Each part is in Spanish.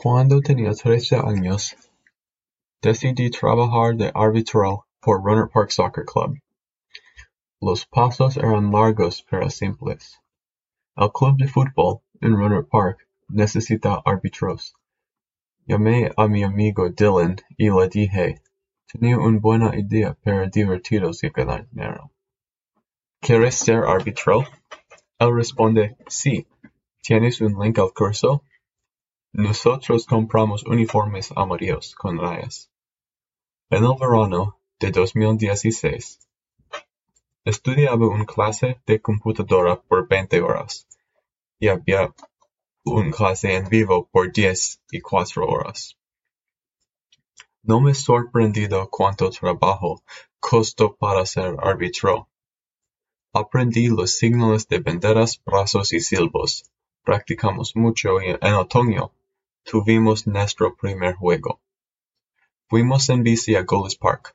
Cuando tenía trece años, decidí trabajar de árbitro por Rohnert Park Soccer Club. Los pasos eran largos pero simples. El club de fútbol en Rohnert Park necesita árbitros. Llamé a mi amigo Dylan y le dije, tenía una buena idea para divertidos y ganar dinero. ¿Quieres ser árbitro? Él responde, sí. ¿Tienes un link al curso? Nosotros compramos uniformes amarillos con rayas. En el verano de 2016, estudiaba una clase de computadora por 20 horas y había una clase en vivo por 10 y 4 horas. No me sorprendido cuánto trabajo costó para ser árbitro. Aprendí los signos de banderas, brazos y silbos. Practicamos mucho en otoño tuvimos nuestro primer juego. Fuimos en bici a Golis Park.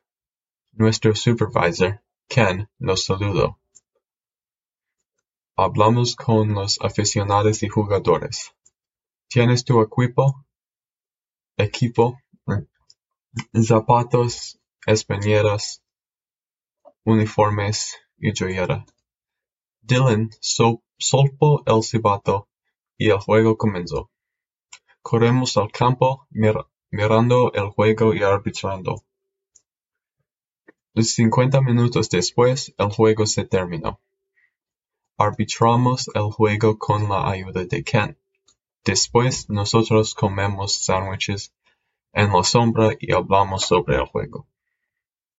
Nuestro supervisor, Ken, nos saludó. Hablamos con los aficionados y jugadores. ¿Tienes tu equipo? Equipo, zapatos, españeras, uniformes y joyera. Dylan soltó el silbato y el juego comenzó. Corremos al campo mirando el juego y arbitrando. Cincuenta minutos después el juego se terminó. Arbitramos el juego con la ayuda de Ken. Después nosotros comemos sándwiches en la sombra y hablamos sobre el juego.